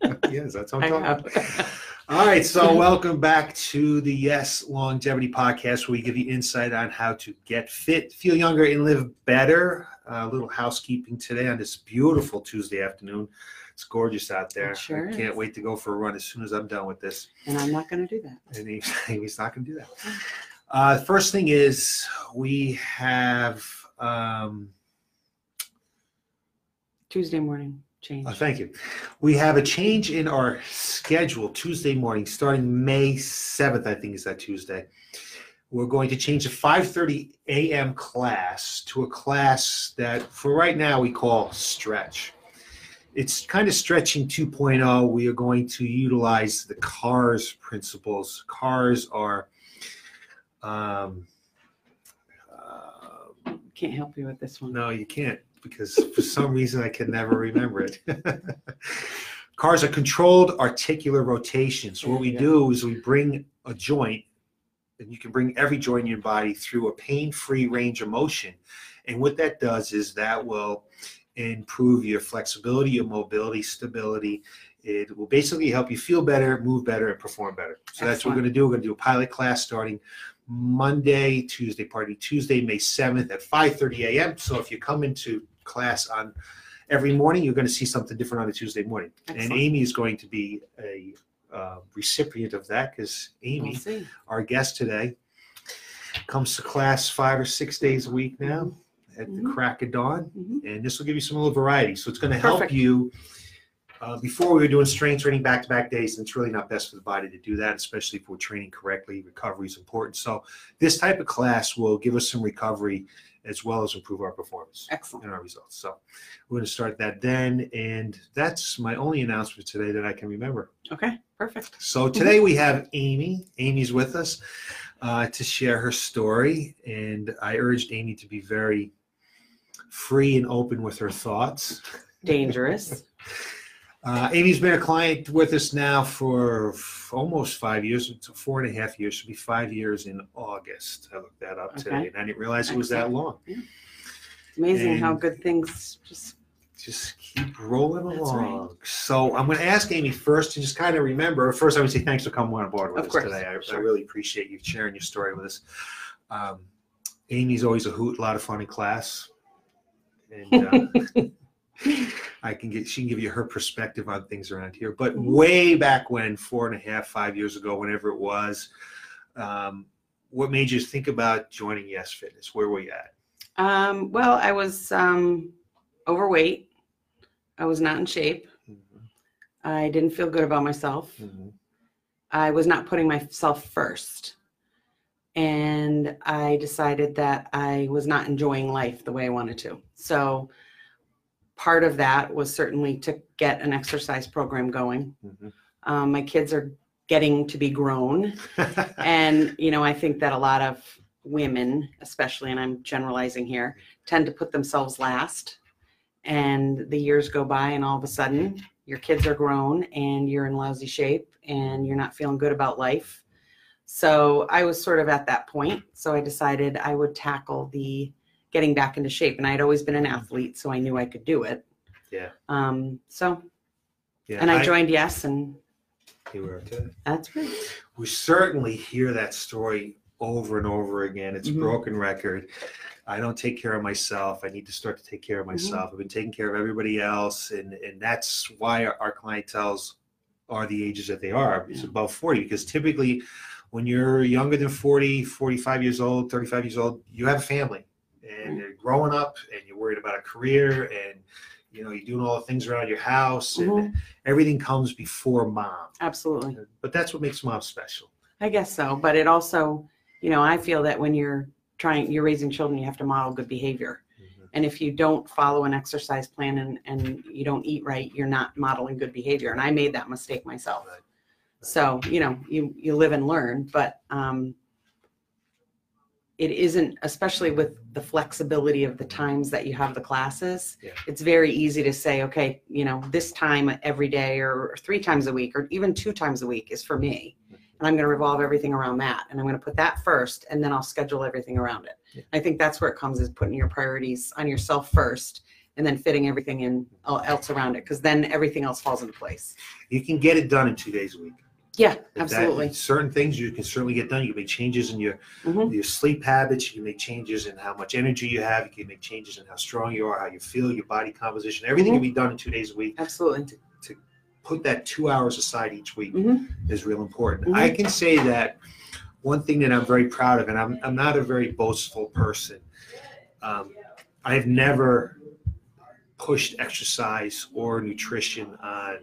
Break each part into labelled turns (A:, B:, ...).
A: yes, that's what I'm talking about. All right, so welcome back to the Yes Longevity Podcast, where we give you insight on how to get fit, feel younger, and live better. A little housekeeping today on this beautiful Tuesday afternoon. It's gorgeous out there.
B: It sure
A: I can't
B: is.
A: wait to go for a run as soon as I'm done with this.
B: And I'm not going to do that.
A: And he, he's not going to do that. Uh, first thing is we have. Um,
B: Tuesday morning change.
A: Oh, thank you. We have a change in our schedule Tuesday morning, starting May 7th, I think is that Tuesday. We're going to change the 5:30 a.m. class to a class that for right now we call stretch. It's kind of stretching 2.0. We are going to utilize the CARS principles. CARS are um, uh,
B: Can't help you with this one.
A: no, you can't because for some reason I can never remember it. Cars are controlled articular rotations. So what we
B: you
A: do is we bring a joint, and you can bring every joint in your body through a pain-free range of motion. And what that does is that will improve your flexibility, your mobility, stability. It will basically help you feel better, move better, and perform better. So that's what we're going to do. We're going to do a pilot class starting Monday, Tuesday, party Tuesday, May 7th at 5:30 a.m. So if you come into class on every morning, you're going to see something different on a Tuesday morning. And Amy is going to be a uh, recipient of that because Amy,
B: We'll
A: our guest today, comes to class five or six days a week now at the
B: Mhm.
A: crack of dawn
B: Mhm.
A: and this will give you some little variety. So it's going to help you. Uh, before we were doing strength training back to back days, and it's really not best for the body to do that, especially if we're training correctly. Recovery is important. So this type of class will give us some recovery as well as improve our performance
B: Excellent.
A: and our results. So we're going to start that then, and that's my only announcement today that I can remember.
B: Okay. Perfect.
A: So today we have Amy. Amy's with us uh, to share her story, and I urged Amy to be very free and open with her thoughts.
B: Dangerous.
A: Uh, Amy's been a client with us now for f- almost five years, it's four and a half years. Should be five years in August. I looked that up today,
B: Okay.
A: and I didn't realize it was that long.
B: It's amazing how
A: And-
B: good things just.
A: Just keep rolling
B: That's
A: along. So I'm going to ask Amy first to just kind of remember. First, I would say thanks for coming on board with
B: Of
A: us
B: course,
A: today. I, I
B: sure.
A: really appreciate you sharing your story with us. Um, Amy's always a hoot, a lot of fun in class, and uh, I can get she can give you her perspective on things around here. But
B: Mhm.
A: way back when, four and a half, five years ago, whenever it was, um, what made you think about joining Yes Fitness? Where were you at?
B: Um, well, I was um, overweight. I was not in shape. I didn't feel good about myself.
A: Mhm.
B: I was not putting myself first. And I decided that I was not enjoying life the way I wanted to. So part of that was certainly to get an exercise program going.
A: Mhm.
B: Um, my kids are getting to be grown. and, you know, I think that a lot of women, especially, and I'm generalizing here, tend to put themselves last. And the years go by, and all of a sudden, your kids are grown and you're in lousy shape and you're not feeling good about life. So I was sort of at that point. So I decided I would tackle the getting back into shape. And I had always been an athlete, so I knew I could do it.
A: Yeah.
B: Um, so,
A: yeah,
B: and I joined Yes, and
A: You were too.
B: that's great.
A: we certainly hear that story over and over again. It's a
B: Mhm.
A: broken record. I don't take care of myself. I need to start to take care of
B: Mm-hmm.
A: myself. I've been taking care of everybody else, and and that's why our, our clientels are the ages that they are. It's
B: Yeah.
A: above 40 because typically when you're younger than 40, 45 years old, 35 years old, you have a family and
B: Right.
A: you're growing up and you're worried about a career and you know, you're doing all the things around your house and
B: Mhm.
A: everything comes before mom.
B: Absolutely.
A: But that's what makes mom special.
B: I guess so, but it also, you know, I feel that when you're trying, you're raising children, you have to model good behavior. And if you don't follow an exercise plan and, and you don't eat right, you're not modeling good behavior. And I made that mistake myself.
A: Right.
B: So, you know, you, you live and learn, but um, it isn't, especially with the flexibility of the times that you have the classes,
A: Yeah.
B: it's very easy to say, okay, you know, this time every day or three times a week or even two times a week is for me. And I'm going to revolve everything around that. And I'm going to put that first and then I'll schedule everything around it.
A: Yeah.
B: I think that's where it comes is putting your priorities on yourself first and then fitting everything in el- else around it because then everything else falls into place.
A: You can get it done in two days a week.
B: Yeah,
A: If that-
B: absolutely.
A: certain things you can certainly get done. You can make changes in your
B: Mhm.
A: your sleep habits. You can make changes in how much energy you have. You can make changes in how strong you are, how you feel, your body composition. Everything
B: Mm-hmm.
A: can be done in two days a week.
B: Absolutely.
A: To put that two hours aside each week
B: Mhm.
A: is real important.
B: Mhm.
A: I can say that one thing that I'm very proud of, and I'm I'm not a very boastful person. Um, I've never pushed exercise or nutrition on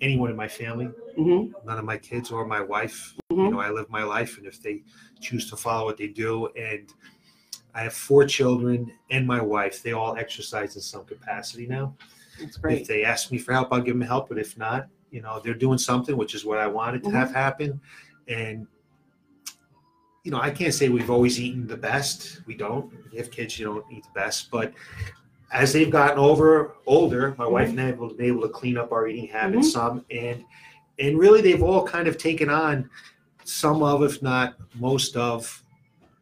A: anyone in my family
B: hmm
A: none of my kids or my wife.
B: Mhm.
A: You know, I live my life, and if they choose to follow what they do, and I have four children and my wife, they all exercise in some capacity now.
B: That's
A: If they ask me for help, I'll give them help, but if not, you know, they're doing something, which is what I wanted to
B: Mm-hmm.
A: have happen. And you know, I can't say we've always eaten the best. We don't. You have kids, you don't eat the best, but as they've gotten over older, my wife mm-hmm. and I have been able to clean up our eating habits mm-hmm. some, and and really they've all kind of taken on some of, if not most of,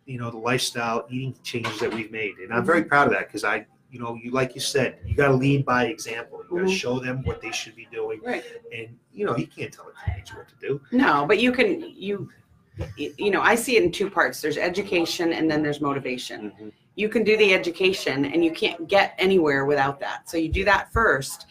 A: you know, the lifestyle eating changes that we've made, and I'm very mm-hmm. proud of that because I, you know, you like you said, you got to lead by example. You got to
B: Mhm.
A: show them what they should be doing,
B: Right.
A: and you know, you can't tell a teenager what to do.
B: No, but you can you you know, I see it in two parts. There's education and then there's motivation. You can do the education and you can't get anywhere without that. So you do that first.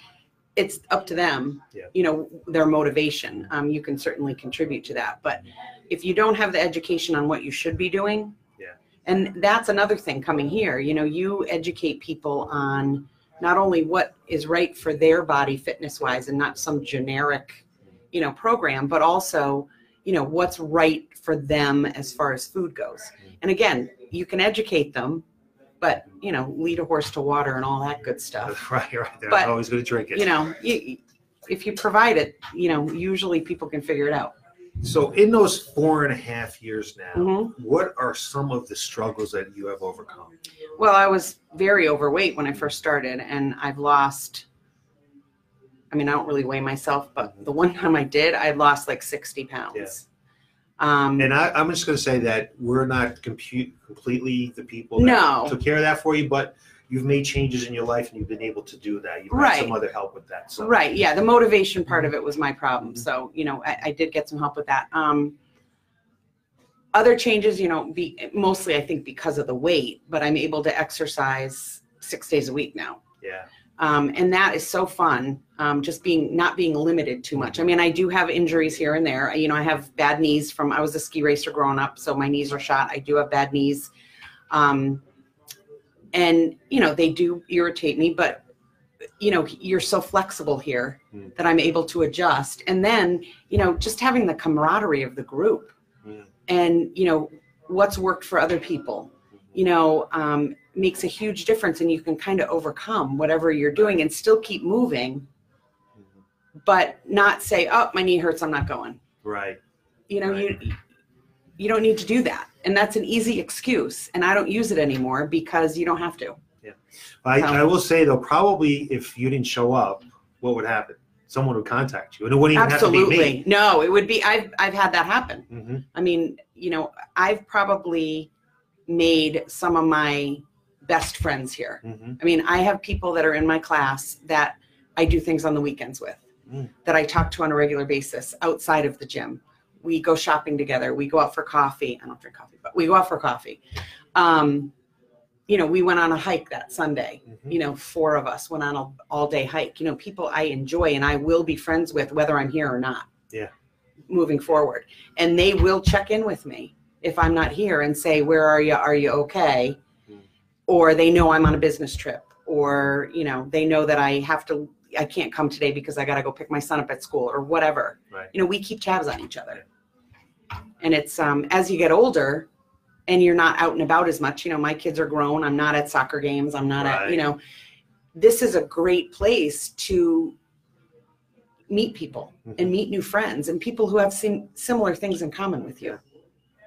B: It's up to them,
A: Yeah.
B: you know, their motivation. Um, you can certainly contribute to that. But if you don't have the education on what you should be doing,
A: Yeah.
B: and that's another thing coming here, you know, you educate people on not only what is right for their body fitness wise and not some generic, you know, program, but also, you know, what's right for them as far as food goes. And again, you can educate them, but you know, lead a horse to water and all that good stuff.
A: right, right. They're
B: But,
A: always going to drink it.
B: You know, you, if you provide it, you know, usually people can figure it out.
A: So, in those four and a half years now,
B: Mhm.
A: what are some of the struggles that you have overcome?
B: Well, I was very overweight when I first started, and I've lost. I mean, I don't really weigh myself, but the one time I did, I lost like sixty pounds. Um,
A: And I, I'm just going to say that we're not compute completely the people that
B: No.
A: took care of that for you, but you've made changes in your life and you've been able to do that. You've had
B: Right.
A: some other help with that. So,
B: Right. Yeah. The motivation part
A: Mm-hmm.
B: of it was my problem. So, you know, I, I did get some help with that. Um, other changes, you know, be mostly I think because of the weight, but I'm able to exercise six days a week now.
A: yeah,
B: Um, and that is so fun. Um, just being not being limited too much. I mean, I do have injuries here and there. You know, I have bad knees from I was a ski racer growing up, so my knees are shot. I do have bad knees. Um, and you know, they do irritate me, but you know, you're so flexible here
A: Mm.
B: that I'm able to adjust. And then, you know, just having the camaraderie of the group
A: Mm.
B: and, you know, what's worked for other people, you know, um, makes a huge difference. And you can kind of overcome whatever you're doing and still keep moving, but not say, oh, my knee hurts, I'm not going.
A: right.
B: You know, you, you don't need to do that. And that's an easy excuse. And I don't use it anymore because you don't have to.
A: I,
B: So-
A: I will say though, probably if you didn't show up, what would happen? Someone would contact you, and it wouldn't even have to
B: Absolutely.
A: be me.
B: No, it would be, I've, I've had that happen.
A: hmm
B: I mean, you know, I've probably made some of my best friends here.
A: hmm
B: I mean, I have people that are in my class that I do things on the weekends with,
A: Mm.
B: that I talk to on a regular basis outside of the gym. We go shopping together. We go out for coffee. I don't drink coffee, but we go out for coffee. Um, you know, we went on a hike that Sunday.
A: Mhm.
B: You know, four of us went on an all day hike. You know, people I enjoy and I will be friends with whether I'm here or not.
A: Yeah.
B: Moving forward. And they will check in with me if I'm not here and say, Where are you? Are you okay? Or they know I'm on a business trip. Or, you know, they know that I have to I can't come today because I gotta go pick my son up at school or whatever.
A: Right.
B: You know, we keep tabs on each other. And it's um as you get older and you're not out and about as much, you know, my kids are grown. I'm not at soccer games. I'm not at, you know, this is a great place to meet people
A: Mhm.
B: and meet new friends and people who have sim- similar things in common with you.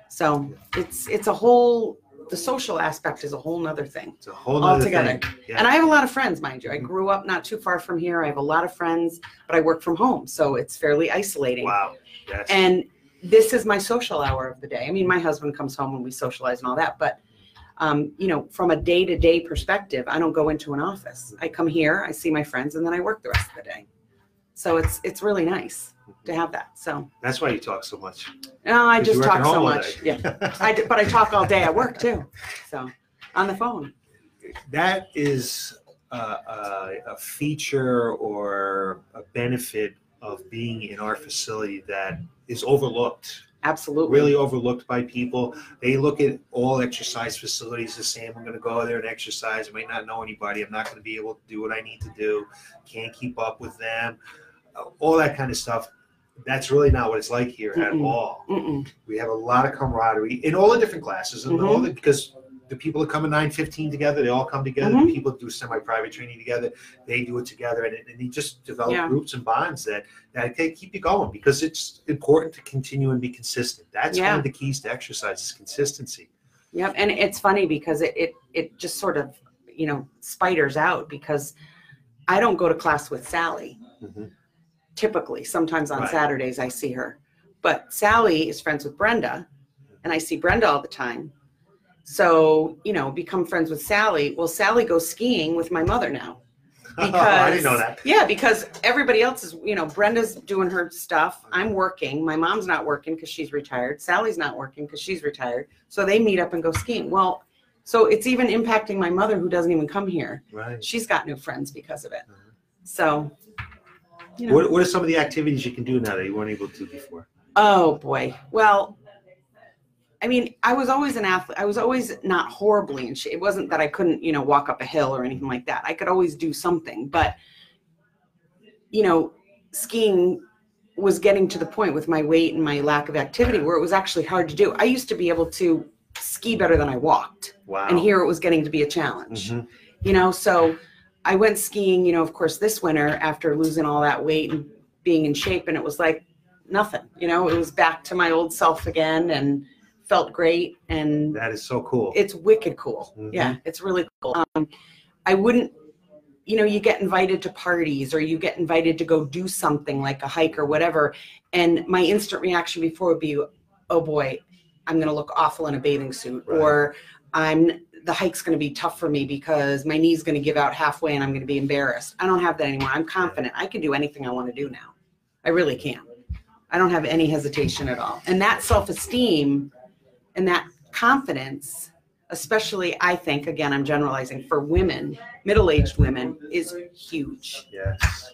B: So it's it's a whole the social aspect is a whole nother thing.
A: It's a whole nother
B: Altogether.
A: thing. Yeah.
B: And I have a lot of friends, mind you. I
A: Mhm.
B: grew up not too far from here. I have a lot of friends, but I work from home, so it's fairly isolating.
A: wow. Yes.
B: And this is my social hour of the day. I mean, my husband comes home and we socialize and all that, but Um, you know, from a day to day perspective, I don't go into an office. I come here, I see my friends, and then I work the rest of the day. So it's it's really nice to have that. So
A: That's why you talk so much.
B: no, I
A: 'Cause you
B: just
A: work at
B: talk so
A: home all
B: much.
A: day.
B: Yeah, I d- but I talk all day at work too. So on the phone.
A: that is a, a, a feature or a benefit of being in our facility that is overlooked
B: Absolutely.
A: really overlooked by people. They look at all exercise facilities the same. I'm going to go there and exercise. I might not know anybody. I'm not going to be able to do what i need to do. Can't keep up with them. Uh, all that kind of stuff. That's really not what it's like here at
B: Mm-mm.
A: all.
B: Mm-mm.
A: we have a lot of camaraderie in all the different classes and all the because the people that come at 915 together they all come together
B: Mhm.
A: the people that do semi-private training together they do it together and, and you just develop
B: Yeah.
A: groups and bonds that that can keep you going because it's important to continue and be consistent that's one of the keys to exercise is consistency
B: Yep, and it's funny because it, it it just sort of you know spiders out because I don't go to class with Sally
A: Mhm.
B: typically. Sometimes on
A: Right.
B: Saturdays I see her, but Sally is friends with Brenda, and I see Brenda all the time. So you know, become friends with Sally. Well, Sally goes skiing with my mother now.
A: i didn't know that
B: Yeah, because everybody else is, you know, Brenda's doing her stuff. I'm working. My mom's not working because she's retired. Sally's not working because she's retired. So they meet up and go skiing. Well, so it's even impacting my mother who doesn't even come here.
A: right
B: She's got new friends because of it.
A: Mhm.
B: So, you know.
A: what, what are some of the activities you can do now that you weren't able to before
B: Oh boy. Well, I mean, I was always an athlete. I was always not horribly in shape. It wasn't that I couldn't, you know, walk up a hill or anything like that. I could always do something, but you know, skiing was getting to the point with my weight and my lack of activity where it was actually hard to do. I used to be able to ski better than I walked,
A: wow
B: and here it was getting to be a challenge
A: Mhm.
B: you know so i went skiing you know of course this winter after losing all that weight and being in shape and it was like nothing you know it was back to my old self again and felt great and
A: that is so cool.
B: it's wicked cool.
A: Mhm.
B: yeah it's really cool. Um, i wouldn't you know you get invited to parties or you get invited to go do something like a hike or whatever and my instant reaction before would be oh boy i'm going to look awful in a bathing suit
A: Right.
B: or i'm the hike's going to be tough for me because my knee's going to give out halfway and i'm going to be embarrassed. I don't have that anymore. I'm confident. I can do anything i want to do now. I really can. I don't have any hesitation at all. And that self-esteem and that confidence especially i think again i'm generalizing for women middle-aged women is huge
A: Yes.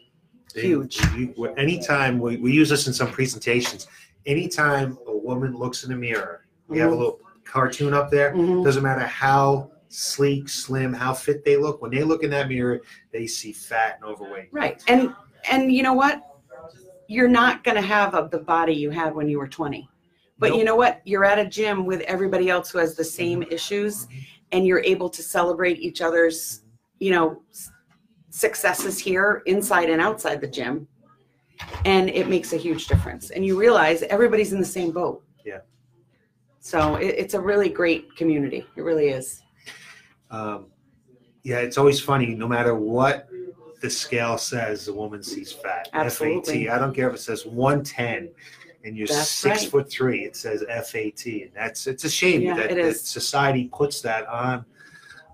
B: Huge.
A: you- anytime, we, we use this in some presentations, anytime a woman looks in the mirror, we have a
B: Mhm.
A: little cartoon up there,
B: Mhm.
A: doesn't matter how sleek, slim, how fit they look, when they look in that mirror, they see fat and overweight.
B: right and and you know what you're not going to have a, the body you had when you were 20 but you know what you're at a gym with everybody else who has the same issues and you're able to celebrate each other's you know successes here inside and outside the gym and it makes a huge difference and you realize everybody's in the same boat
A: Yeah.
B: so it, it's a really great community it really is
A: Um, yeah, it's always funny, no matter what the scale says, the woman sees fat.
B: Absolutely.
A: FAT. I don't care if it says 110 and you're
B: That's
A: six
B: right.
A: foot three, it says FAT. And that's, it's a shame
B: Yeah,
A: that,
B: it
A: that
B: is.
A: society puts that on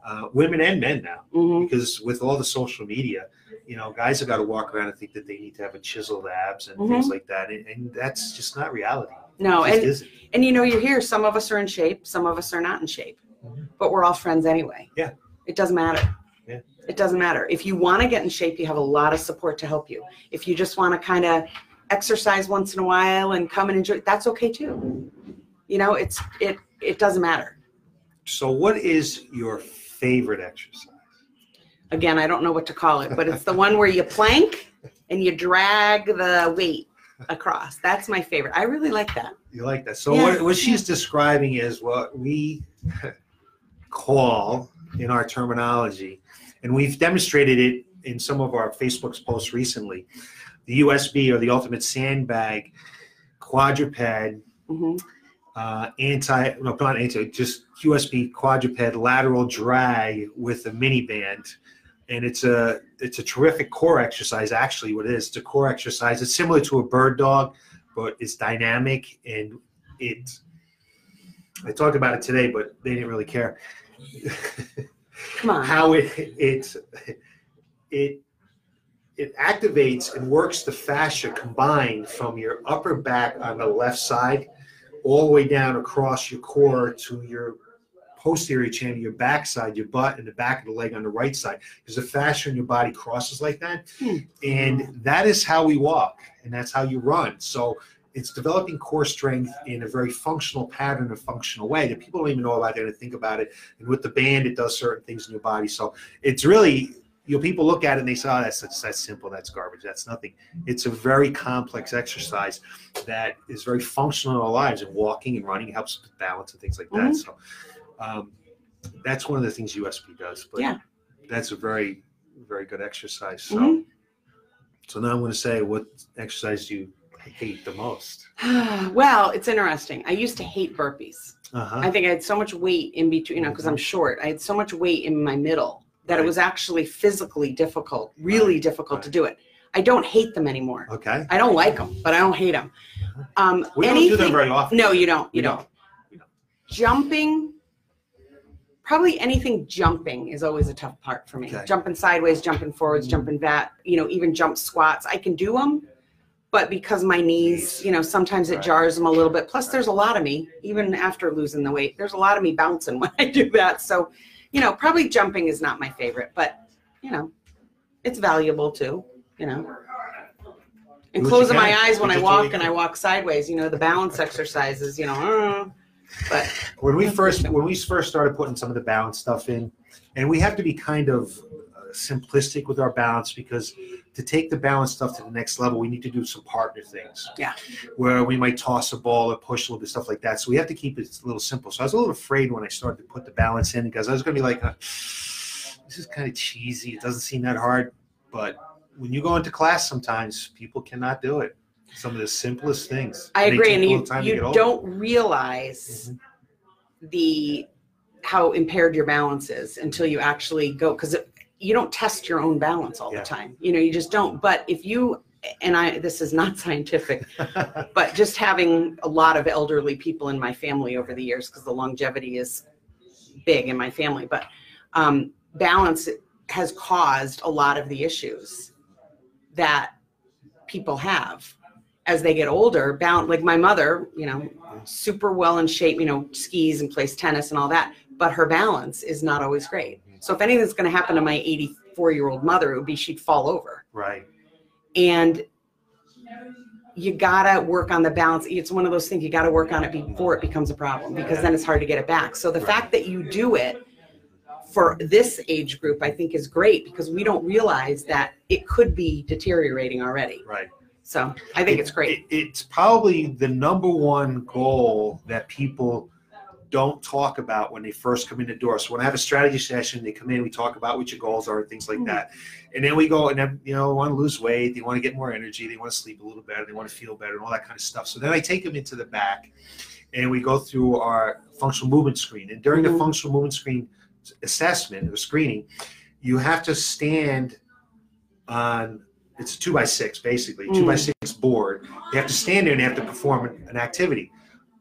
A: uh, women and men now.
B: hmm
A: because with all the social media, you know, guys have got to walk around and think that they need to have a chiseled abs and
B: Mm-hmm.
A: things like that, and, and that's just not reality.
B: no
A: It just
B: and
A: isn't.
B: And you know, you're here. Some of us are in shape, some of us are not in shape,
A: Mhm.
B: but we're all friends anyway.
A: Yeah.
B: It doesn't matter.
A: Yeah.
B: It doesn't matter. If you want to get in shape, you have a lot of support to help you. If you just want to kind of exercise once in a while and come and enjoy, that's okay too. You know, it's it it doesn't matter.
A: So, what is your favorite exercise?
B: Again, I don't know what to call it, but it's the one where you plank and you drag the weight across. That's my favorite. I really like that.
A: You like that? So,
B: Yeah.
A: what, what she's describing is what we call in our terminology, and we've demonstrated it in some of our Facebook's posts recently. The USB or the ultimate sandbag quadruped
B: hmm
A: uh, anti, no, not anti, just USB quadruped lateral drag with a mini band. And it's a it's a terrific core exercise. Actually, what it is, it's a core exercise. It's similar to a bird dog, but it's dynamic and it. I talked about it today, but they didn't really care.
B: Come on.
A: how it it it it activates and works the fascia combined from your upper back on the left side all the way down across your core to your posterior chain, your backside, your butt, and the back of the leg on the right side. Because the fascia in your body crosses like that.
B: Hmm.
A: And that is how we walk, and that's how you run. So it's developing core strength in a very functional pattern, a functional way that people don't even know about. They don't think about it. And with the band, it does certain things in your body. So it's really, you know, people look at it and they say, oh, that's, that's, that's simple. That's garbage. That's nothing. It's a very complex exercise that is very functional in our lives. And walking and running helps with balance and things like that.
B: Mhm.
A: So um, that's one of the things USB does. But
B: Yeah.
A: that's a very, very good exercise. So,
B: Mhm.
A: so now I'm going to say, what exercise do you hate the most?
B: well, it's interesting. I used to hate burpees.
A: Uh-huh.
B: I think I had so much weight in between, you know, because I'm short. I had so much weight in my middle that it
A: Right.
B: was actually physically difficult, really
A: Right,
B: difficult to
A: right.
B: do it. I don't hate them anymore.
A: Okay.
B: I don't like them, but I don't hate them. Um,
A: We don't
B: anything,
A: do them very often.
B: No, you don't. You
A: We
B: don't.
A: don't.
B: Jumping, probably anything jumping is always a tough part for me.
A: Okay.
B: Jumping sideways, jumping forwards,
A: Mhm.
B: jumping back, you know, even jump squats. I can do them, but because my knees, you know, sometimes it
A: Right.
B: jars them a little bit. Plus, there's a lot of me, even after losing the weight, there's a lot of me bouncing when I do that. So, you know, probably jumping is not my favorite, but, you know, it's valuable too, you know. And closing my eyes when I walk and. I walk sideways, you know, the balance exercises, you know, uh, but
A: When we first when we first started putting some of the balance stuff in, and we have to be kind of simplistic with our balance because to take the balance stuff to the next level, we need to do some partner things.
B: Yeah.
A: Where we might toss a ball or push a little bit stuff like that. So we have to keep it a little simple. So I was a little afraid when I started to put the balance in because I was going to be like, uh, this is kind of cheesy. It doesn't seem that hard, but when you go into class, sometimes people cannot do it. Some of the simplest things.
B: I agree. And you,
A: little time to
B: you don't realize
A: Mhm.
B: the how impaired your balance is until you actually go because you don't test your own balance all
A: Yeah.
B: the time. You know, you just don't. But if you and I, this is not scientific, but just having a lot of elderly people in my family over the years because the longevity is big in my family but um, balance has caused a lot of the issues that people have as they get older bound like my mother you know super well in shape you know skis and plays tennis and all that but her balance is not always great so if anything's going to happen to my 84 year old mother it would be she'd fall over
A: right.
B: and you gotta work on the balance. It's one of those things you gotta work on it before it becomes a problem because then it's hard to get it back. So the
A: Right.
B: fact that you do it for this age group, I think is great because we don't realize that it could be deteriorating already.
A: Right.
B: So I think it's great.
A: It, it's probably the number one goal that people don't talk about when they first come in the door. So when I have a strategy session, they come in, we talk about what your goals are and things like
B: Mhm.
A: that. And then we go and then, you know, want to lose weight, they want to get more energy, they want to sleep a little better, they want to feel better and all that kind of stuff. So then I take them into the back and we go through our functional movement screen. And during
B: Mhm.
A: the functional movement screen assessment or screening, you have to stand on it's a two by six basically, two by
B: Mm.
A: six board. You have to stand there and you have to perform an activity.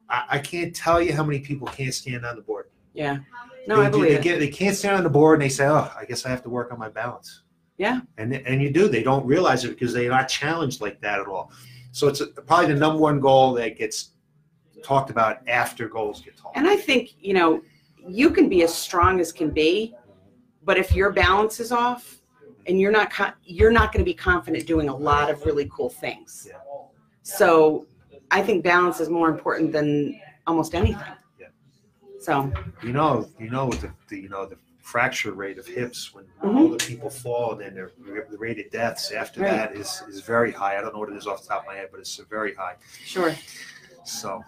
A: I, I can't tell you how many people can't stand on the board.
B: Yeah. No,
A: they,
B: I believe
A: they
B: it.
A: get they can't stand on the board and they say, "Oh, I guess I have to work on my balance."
B: Yeah.
A: And and you do. They don't realize it because they're not challenged like that at all. So it's probably the number one goal that gets talked about after goals get talked.
B: And I think, you know, you can be as strong as can be, but if your balance is off and you're not you're not going to be confident doing a lot of really cool things.
A: Yeah.
B: So, I think balance is more important than almost anything.
A: Yeah.
B: So,
A: you know, you know the, the you know the fracture rate of hips when
B: Mhm.
A: older people fall, and then the, the rate of deaths after
B: Right.
A: that is is very high. I don't know what it is off the top of my head, but it's very high.
B: sure.
A: So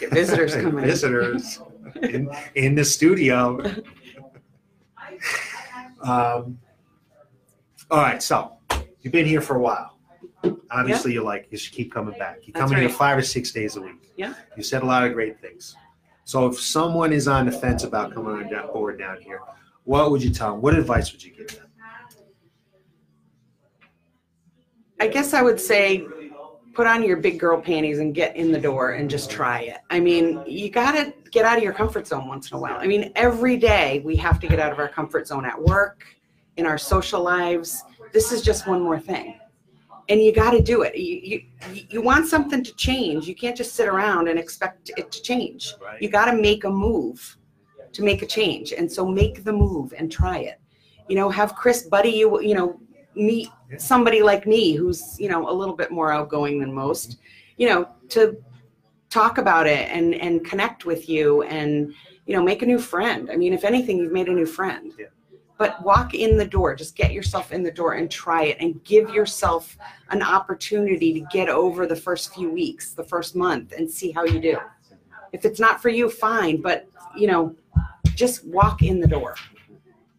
B: Get visitors coming in.
A: visitors in in the studio. Um, all right, so you've been here for a while. Obviously, you like you should keep coming back. You come
B: That's
A: in here
B: right.
A: five or six days a week.
B: Yeah.
A: You said a lot of great things. So if someone is on the fence about coming on down, board down here, what would you tell them? What advice would you give them?
B: I guess I would say put on your big girl panties and get in the door and just try it. I mean, you got to get out of your comfort zone once in a while. I mean, every day we have to get out of our comfort zone at work, in our social lives. This is just one more thing. And you got to do it. You, you, you want something to change. You can't just sit around and expect it to change.
A: Right.
B: You got to make a move to make a change. And so make the move and try it. You know, have Chris buddy you, you know, meet somebody like me who's, you know, a little bit more outgoing than most, you know, to talk about it and and connect with you and, you know, make a new friend. I mean, if anything, you've made a new friend.
A: Yeah.
B: But walk in the door, just get yourself in the door and try it and give yourself an opportunity to get over the first few weeks, the first month and see how you do. If it's not for you, fine, but you know, just walk in the door.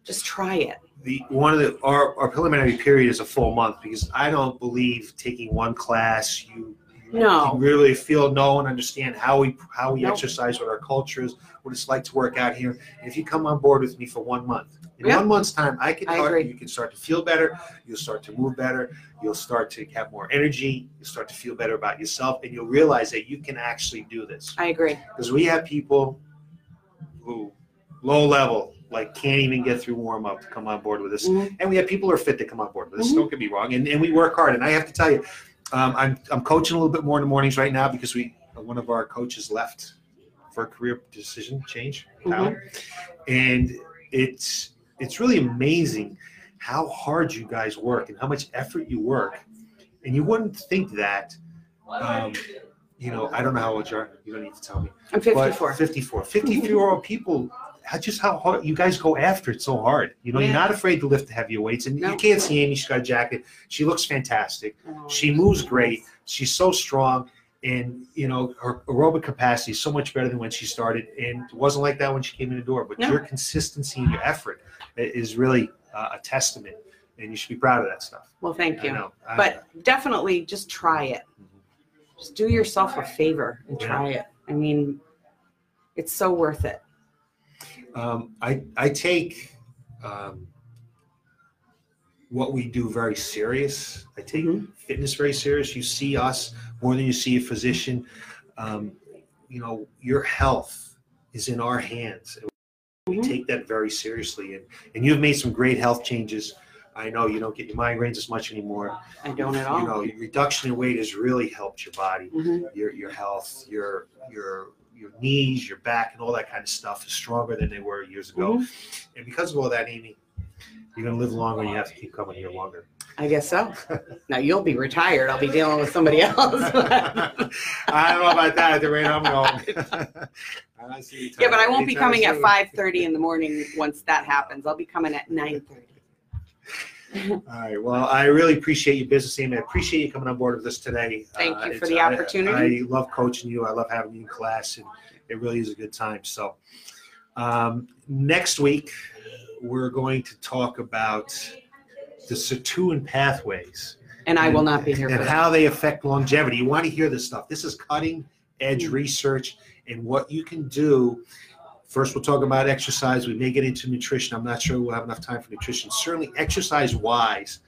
B: Just try it.
A: the one of the our, our preliminary period is a full month because I don't believe taking one class you
B: No.
A: you really feel know and understand how we how we
B: Nope.
A: exercise what our culture is what it's like to work out here and if you come on board with me for one month in
B: Yeah.
A: one month's time I can
B: I agree.
A: you can start to feel better you'll start to move better you'll start to have more energy you'll start to feel better about yourself and you'll realize that you can actually do this
B: I agree.
A: because we have people who low level like can't even get through warm up to come on board with us
B: Mhm.
A: and we have people who are fit to come on board with us
B: Mhm.
A: don't get me wrong and, and we work hard and i have to tell you um, I'm, I'm coaching a little bit more in the mornings right now because we one of our coaches left for a career decision change Tyler. and it's it's really amazing how hard you guys work and how much effort you work and you wouldn't think that um, you know i don't know how old you are you don't need to tell me
B: I'm 54.
A: but 54. 54 year old people, how- just how hard you guys go after it so hard. You know, you're not afraid to lift the heavier weights. And
B: No.
A: you can't see Amy, she's got a jacket. She looks fantastic.
B: Oh,
A: She moves great. She's so strong. And, you know, her aerobic capacity is so much better than when she started. And it wasn't like that when she came in the door. But
B: No.
A: your consistency and your effort is really uh, a testament. And you should be proud of that stuff.
B: Well, thank
A: I
B: you.
A: know. I-
B: But definitely just try it. Just do yourself a favor and
A: Yeah.
B: try it. I mean, it's so worth it.
A: Um, I, I take um, what we do very serious. I take
B: Mhm.
A: fitness very serious. You see us more than you see a physician. Um, you know, your health is in our hands. We
B: Mhm.
A: take that very seriously. And, and you've made some great health changes. I know you don't get your migraines as much anymore.
B: I don't at all.
A: You know, reduction in weight has really helped your body
B: Mhm.
A: your your health, your your your knees, your back, and all that kind of stuff is stronger than they were years ago.
B: Mhm.
A: And because of all that, Amy, you're gonna live longer. You have to keep coming here longer.
B: I guess so. Now you'll be retired. I'll be dealing with somebody else.
A: I don't know about that at the rate I'm going.
B: Yeah, but I won't be coming at 5:30 in the morning once that happens. I'll be coming at 9:30.
A: All right. Well, I really appreciate your business, Amy. I appreciate you coming on board with us today.
B: Thank you for
A: it's-
B: the
A: I-
B: opportunity.
A: I, love coaching you. I love having you in class, and it really is a good time. So, um, next week we're going to talk about the Sirtuin pathways
B: And I will not be here
A: and
B: for that.
A: how they affect longevity. You want to hear this stuff. This is cutting edge
B: Mm.
A: research and what you can do. First, we'll talk about exercise. We may get into nutrition. I'm not sure we'll have enough time for nutrition. Certainly, exercise wise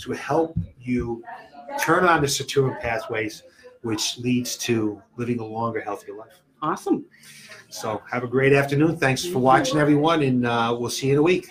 A: to help you turn on the Sirtuin pathways, which leads to living a longer, healthier life.
B: Awesome.
A: So, have a great afternoon. Thanks for watching, everyone, and uh, we'll see you in a week.